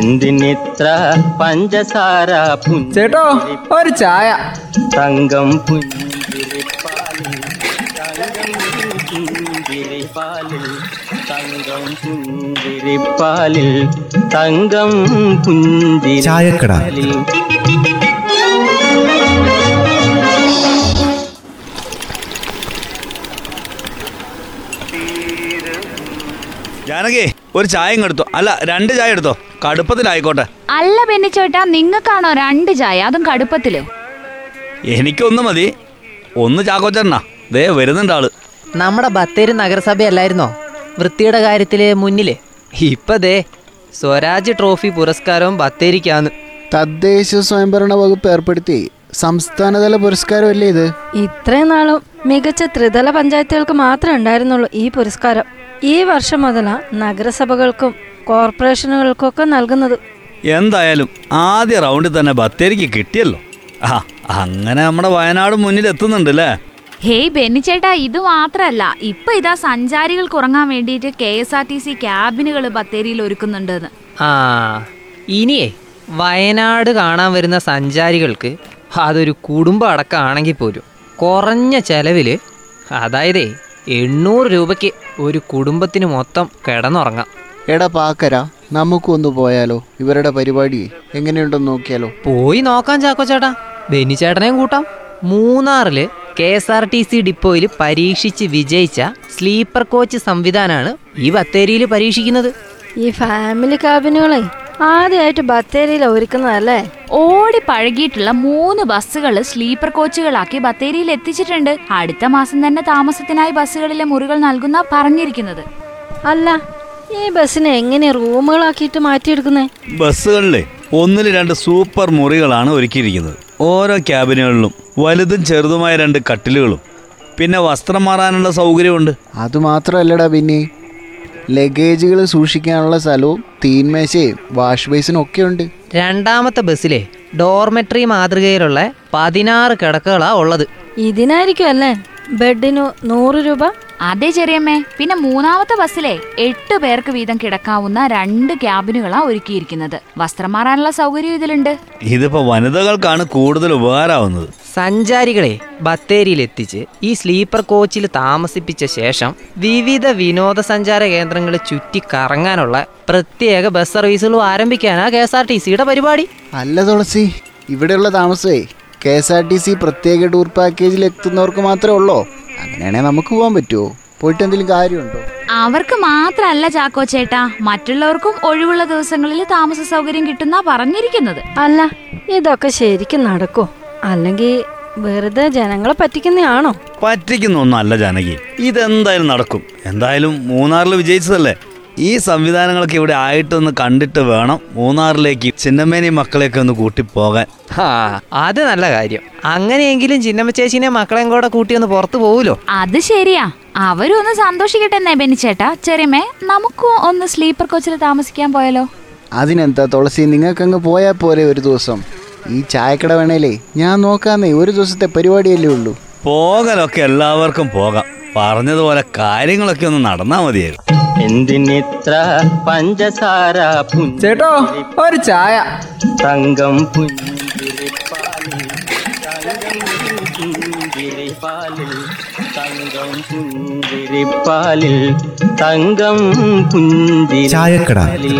എന്തിനിത്ര പഞ്ചസാര ചേട്ടോ ഒരു ചായ. തങ്കം പുഞ്ചിരിപ്പാലിൽ തങ്കം പുഞ്ചിരിപ്പാലിൽ തങ്കം പുഞ്ചിരിപ്പാലിൽ തങ്കം ചായക്കട. പുഞ്ചിരിപ്പാലിൽ. ജാനകി ഒരു ചായ എടുത്തോ. അല്ല രണ്ട് ചായ എടുത്തോ. കടുപ്പത്തിലായിക്കോട്ടെ. അല്ല ബെന്നിച്ചോട്ടാ നിങ്ങൾക്കാണോ രണ്ട് ചായ? അതും കടുപ്പത്തിൽ. എനിക്കൊന്ന് മതി. ഒന്ന് ചാക്കോച്ചണ്ണ ദേ വരുന്നുണ്ട് ആൾ. നമ്മുടെ ബത്തേരി നഗരസഭയല്ലായിരുന്നോ? വൃത്തിയുടെ കാര്യത്തിൽ മുന്നിൽ. ഇപ്പൊ ദേ സ്വരാജ് ട്രോഫി പുരസ്കാരവും ബത്തേരിക്കാന്ന് തദ്ദേശ സ്വയംഭരണ വകുപ്പ് ഏർപ്പെടുത്തി സംസ്ഥാനതല പുരസ്കാരമല്ലേ ഇത്? ഇത്രയും നാളും മികച്ച ത്രിതല പഞ്ചായത്തുകൾക്ക് മാത്രമേ ഉണ്ടായിരുന്നുള്ളൂ ഈ പുരസ്കാരം. ഈ വർഷം മുതലാ നഗരസഭകൾക്കും കോർപ്പറേഷനുകൾക്കൊക്കെ നൽകുന്നത്. എന്തായാലും ആദ്യ റൗണ്ടിൽ തന്നെ ബത്തേരിക്ക് കിട്ടിയല്ലോ. ആ അങ്ങനെ നമ്മുടെ വയനാട് മുന്നിൽ എത്തുന്നുണ്ട് അല്ലേ ഹേയ് ബെന്നിച്ചേട്ടാ ഇത് മാത്രല്ല. ഇപ്പൊ ഇതാ സഞ്ചാരികൾക്ക് ഉറങ്ങാൻ വേണ്ടിയിട്ട് K S R T C ക്യാബിനുകൾ ബത്തേരിയിൽ ഒരുക്കുന്നുണ്ടെന്ന്. ആ ഇനിയേ വയനാട് കാണാൻ വരുന്ന സഞ്ചാരികൾക്ക് അതൊരു കുടുംബം അടക്കമാണെങ്കിൽ പോലും കുറഞ്ഞ ചെലവിൽ അതായത് എണ്ണൂറ് രൂപയ്ക്ക് ഒരു കുടുംബത്തിന് മൊത്തം കിടന്നുറങ്ങാം. എടാ പാക്കര നമുക്കൊന്ന് പോയാലോ? ഇവരുടെ പരിപാടി എങ്ങനെയുണ്ടെന്ന് നോക്കിയാലോ? പോയി നോക്കാം ചാക്കോ ചേട്ടാ. ബെന്നി ചേട്ടനെയും കൂട്ടാം. മൂന്നാറിൽ K S R T C ഡിപ്പോയിൽ പരീക്ഷിച്ച് വിജയിച്ച സ്ലീപ്പർ കോച്ച് സംവിധാനമാണ് ഈ ബത്തേരിയിൽ പരീക്ഷിക്കുന്നത്. ഈ ഫാമിലി കാബിനുകളെ ആദ്യമായിട്ട് ബത്തേരിയിൽ ഒരുക്കുന്നതല്ലേ? ഓടി പഴകിയിട്ടുള്ള മൂന്ന് ബസ്സുകൾ സ്ലീപ്പർ കോച്ചുകളാക്കി ബത്തേരിയിൽ എത്തിച്ചിട്ടുണ്ട്. അടുത്ത മാസം തന്നെ താമസത്തിനായി ബസ്സുകളിലെ മുറികൾ നൽകുന്ന പറഞ്ഞിരിക്കുന്നത്. അല്ല ഈ ബസ്സിനെ എങ്ങനെ റൂമുകളാക്കിയിട്ട് മാറ്റിയെടുക്കുന്നേ? ബസ്സുകളിലെ ഒന്നിൽ രണ്ട് സൂപ്പർ മുറികളാണ് ഒരുക്കിയിരിക്കുന്നത്. ഓരോ ക്യാബിനുകളിലും വലുതും ചെറുതുമായ രണ്ട് കട്ടിലുകളും. പിന്നെ വസ്ത്രം മാറാനുള്ള സൗകര്യമുണ്ട്. അതുമാത്രമല്ലടാ പിന്നെ ലഗേജുകൾ സൂക്ഷിക്കാനുള്ള സ്ഥലവും തീൻമേശയും വാഷ് ബേസിനും ഒക്കെ ഉണ്ട്. രണ്ടാമത്തെ ബസ്സിലെ ഡോർമെട്രി മാതൃകയിലുള്ള പതിനാറ് കിടക്കകളാ ഉള്ളത്. ഇതിനായിരിക്കും അല്ലേ? ബെഡിനു നൂറ് രൂപ? അതെ ചെറിയമ്മേ. പിന്നെ മൂന്നാമത്തെ ബസ്സിലെ എട്ട് പേർക്ക് വീതം കിടക്കാവുന്ന രണ്ട് ക്യാബിനുകളാ ഒരുക്കിയിരിക്കുന്നത്. വസ്ത്രം മാറാനുള്ള സൗകര്യം ഇതിലുണ്ട്. ഇതിപ്പോ വനിതകൾക്കാണ് കൂടുതൽ ഉപകാരമാവുന്നത് സഞ്ചാരികളെ ബത്തേരിയിൽ എത്തിച്ച് ഈ സ്ലീപ്പർ കോച്ചിൽ താമസിപ്പിച്ച ശേഷം വിവിധ വിനോദസഞ്ചാര കേന്ദ്രങ്ങൾ ചുറ്റി കറങ്ങാനുള്ള പ്രത്യേക ബസ് സർവീസുകളും ആരംഭിക്കാനാ കെ എസ് ആർ ടി സിയുടെ പരിപാടി. അല്ല തുളസി ഇവിടെയുള്ള താമസമേ K S R T C പ്രത്യേക ടൂർ പാക്കേജിൽ എത്തുന്നവർക്ക് മാത്രമേ ഉള്ളോ? അങ്ങനെയാണെങ്കിൽ നമുക്ക് പോകാൻ പറ്റുമോ പോയിട്ട് എന്തെങ്കിലും കാര്യമുണ്ടോ? അവർക്ക് മാത്രല്ല ചാക്കോ ചേട്ടാ. മറ്റുള്ളവർക്കും ഒഴിവുള്ള ദിവസങ്ങളിൽ താമസ സൗകര്യം കിട്ടുന്ന പറഞ്ഞിരിക്കുന്നത്. അല്ല ഇതൊക്കെ ശരിക്കും നടക്കോ? അല്ലെങ്കിൽ വെറുതെ ജനങ്ങളെ പറ്റിക്കുന്നതാണോ? പറ്റിക്കുന്നൊന്നല്ല ജാനകി. ഇതെന്തായാലും നടക്കും. എന്തായാലും മൂന്നാറിൽ വിജയിച്ചതല്ലേ? ഈ സംവിധാനങ്ങളൊക്കെ ഇവിടെ ആയിട്ടൊന്ന് കണ്ടിട്ട് വേണം മൂന്നാറിലേക്ക് ചിന്നമ്മേനെയും മക്കളെയൊക്കെ ഒന്ന് കൂട്ടി പോകാൻ. ആ അത് നല്ല കാര്യം. അങ്ങനെയെങ്കിലും ചിന്നമ്മ ചേച്ചിനെ മക്കളെയും കൂടെ കൂട്ടി ഒന്ന് പുറത്തു പോവുമല്ലോ അത് ശരിയാ. അവരും ഒന്ന് സന്തോഷിക്കട്ടെ ബെന്നിച്ചേട്ടാ ചെറിയമ്മേ നമുക്കും ഒന്ന് സ്ലീപ്പർ കോച്ചിൽ താമസിക്കാൻ പോയാലോ? അതിനെന്താ തുളസി നിങ്ങൾക്കങ്ങ് പോയാൽ പോരെ ഒരു ദിവസം. ഈ ചായക്കട വേണേലേ ഞാൻ നോക്കാന്നേ ഒരു ദിവസത്തെ പരിപാടിയല്ലേ ഉള്ളൂ. പോകലൊക്കെ എല്ലാവർക്കും പോകാം. പറഞ്ഞതുപോലെ കാര്യങ്ങളൊക്കെ ഒന്ന് നടന്നാൽ മതിയായിരുന്നു. എന്തിനിത്ര പഞ്ചസാര ചേട്ടോ ഒരു ചായ തങ്കം പുഞ്ചിരിപ്പാലിൽ തങ്കം പുഞ്ചിരിപ്പാലിൽ തങ്കം പുഞ്ചിരിപ്പാലിൽ തങ്കം ചായക്കട. പുഞ്ചിരിപ്പാലിൽ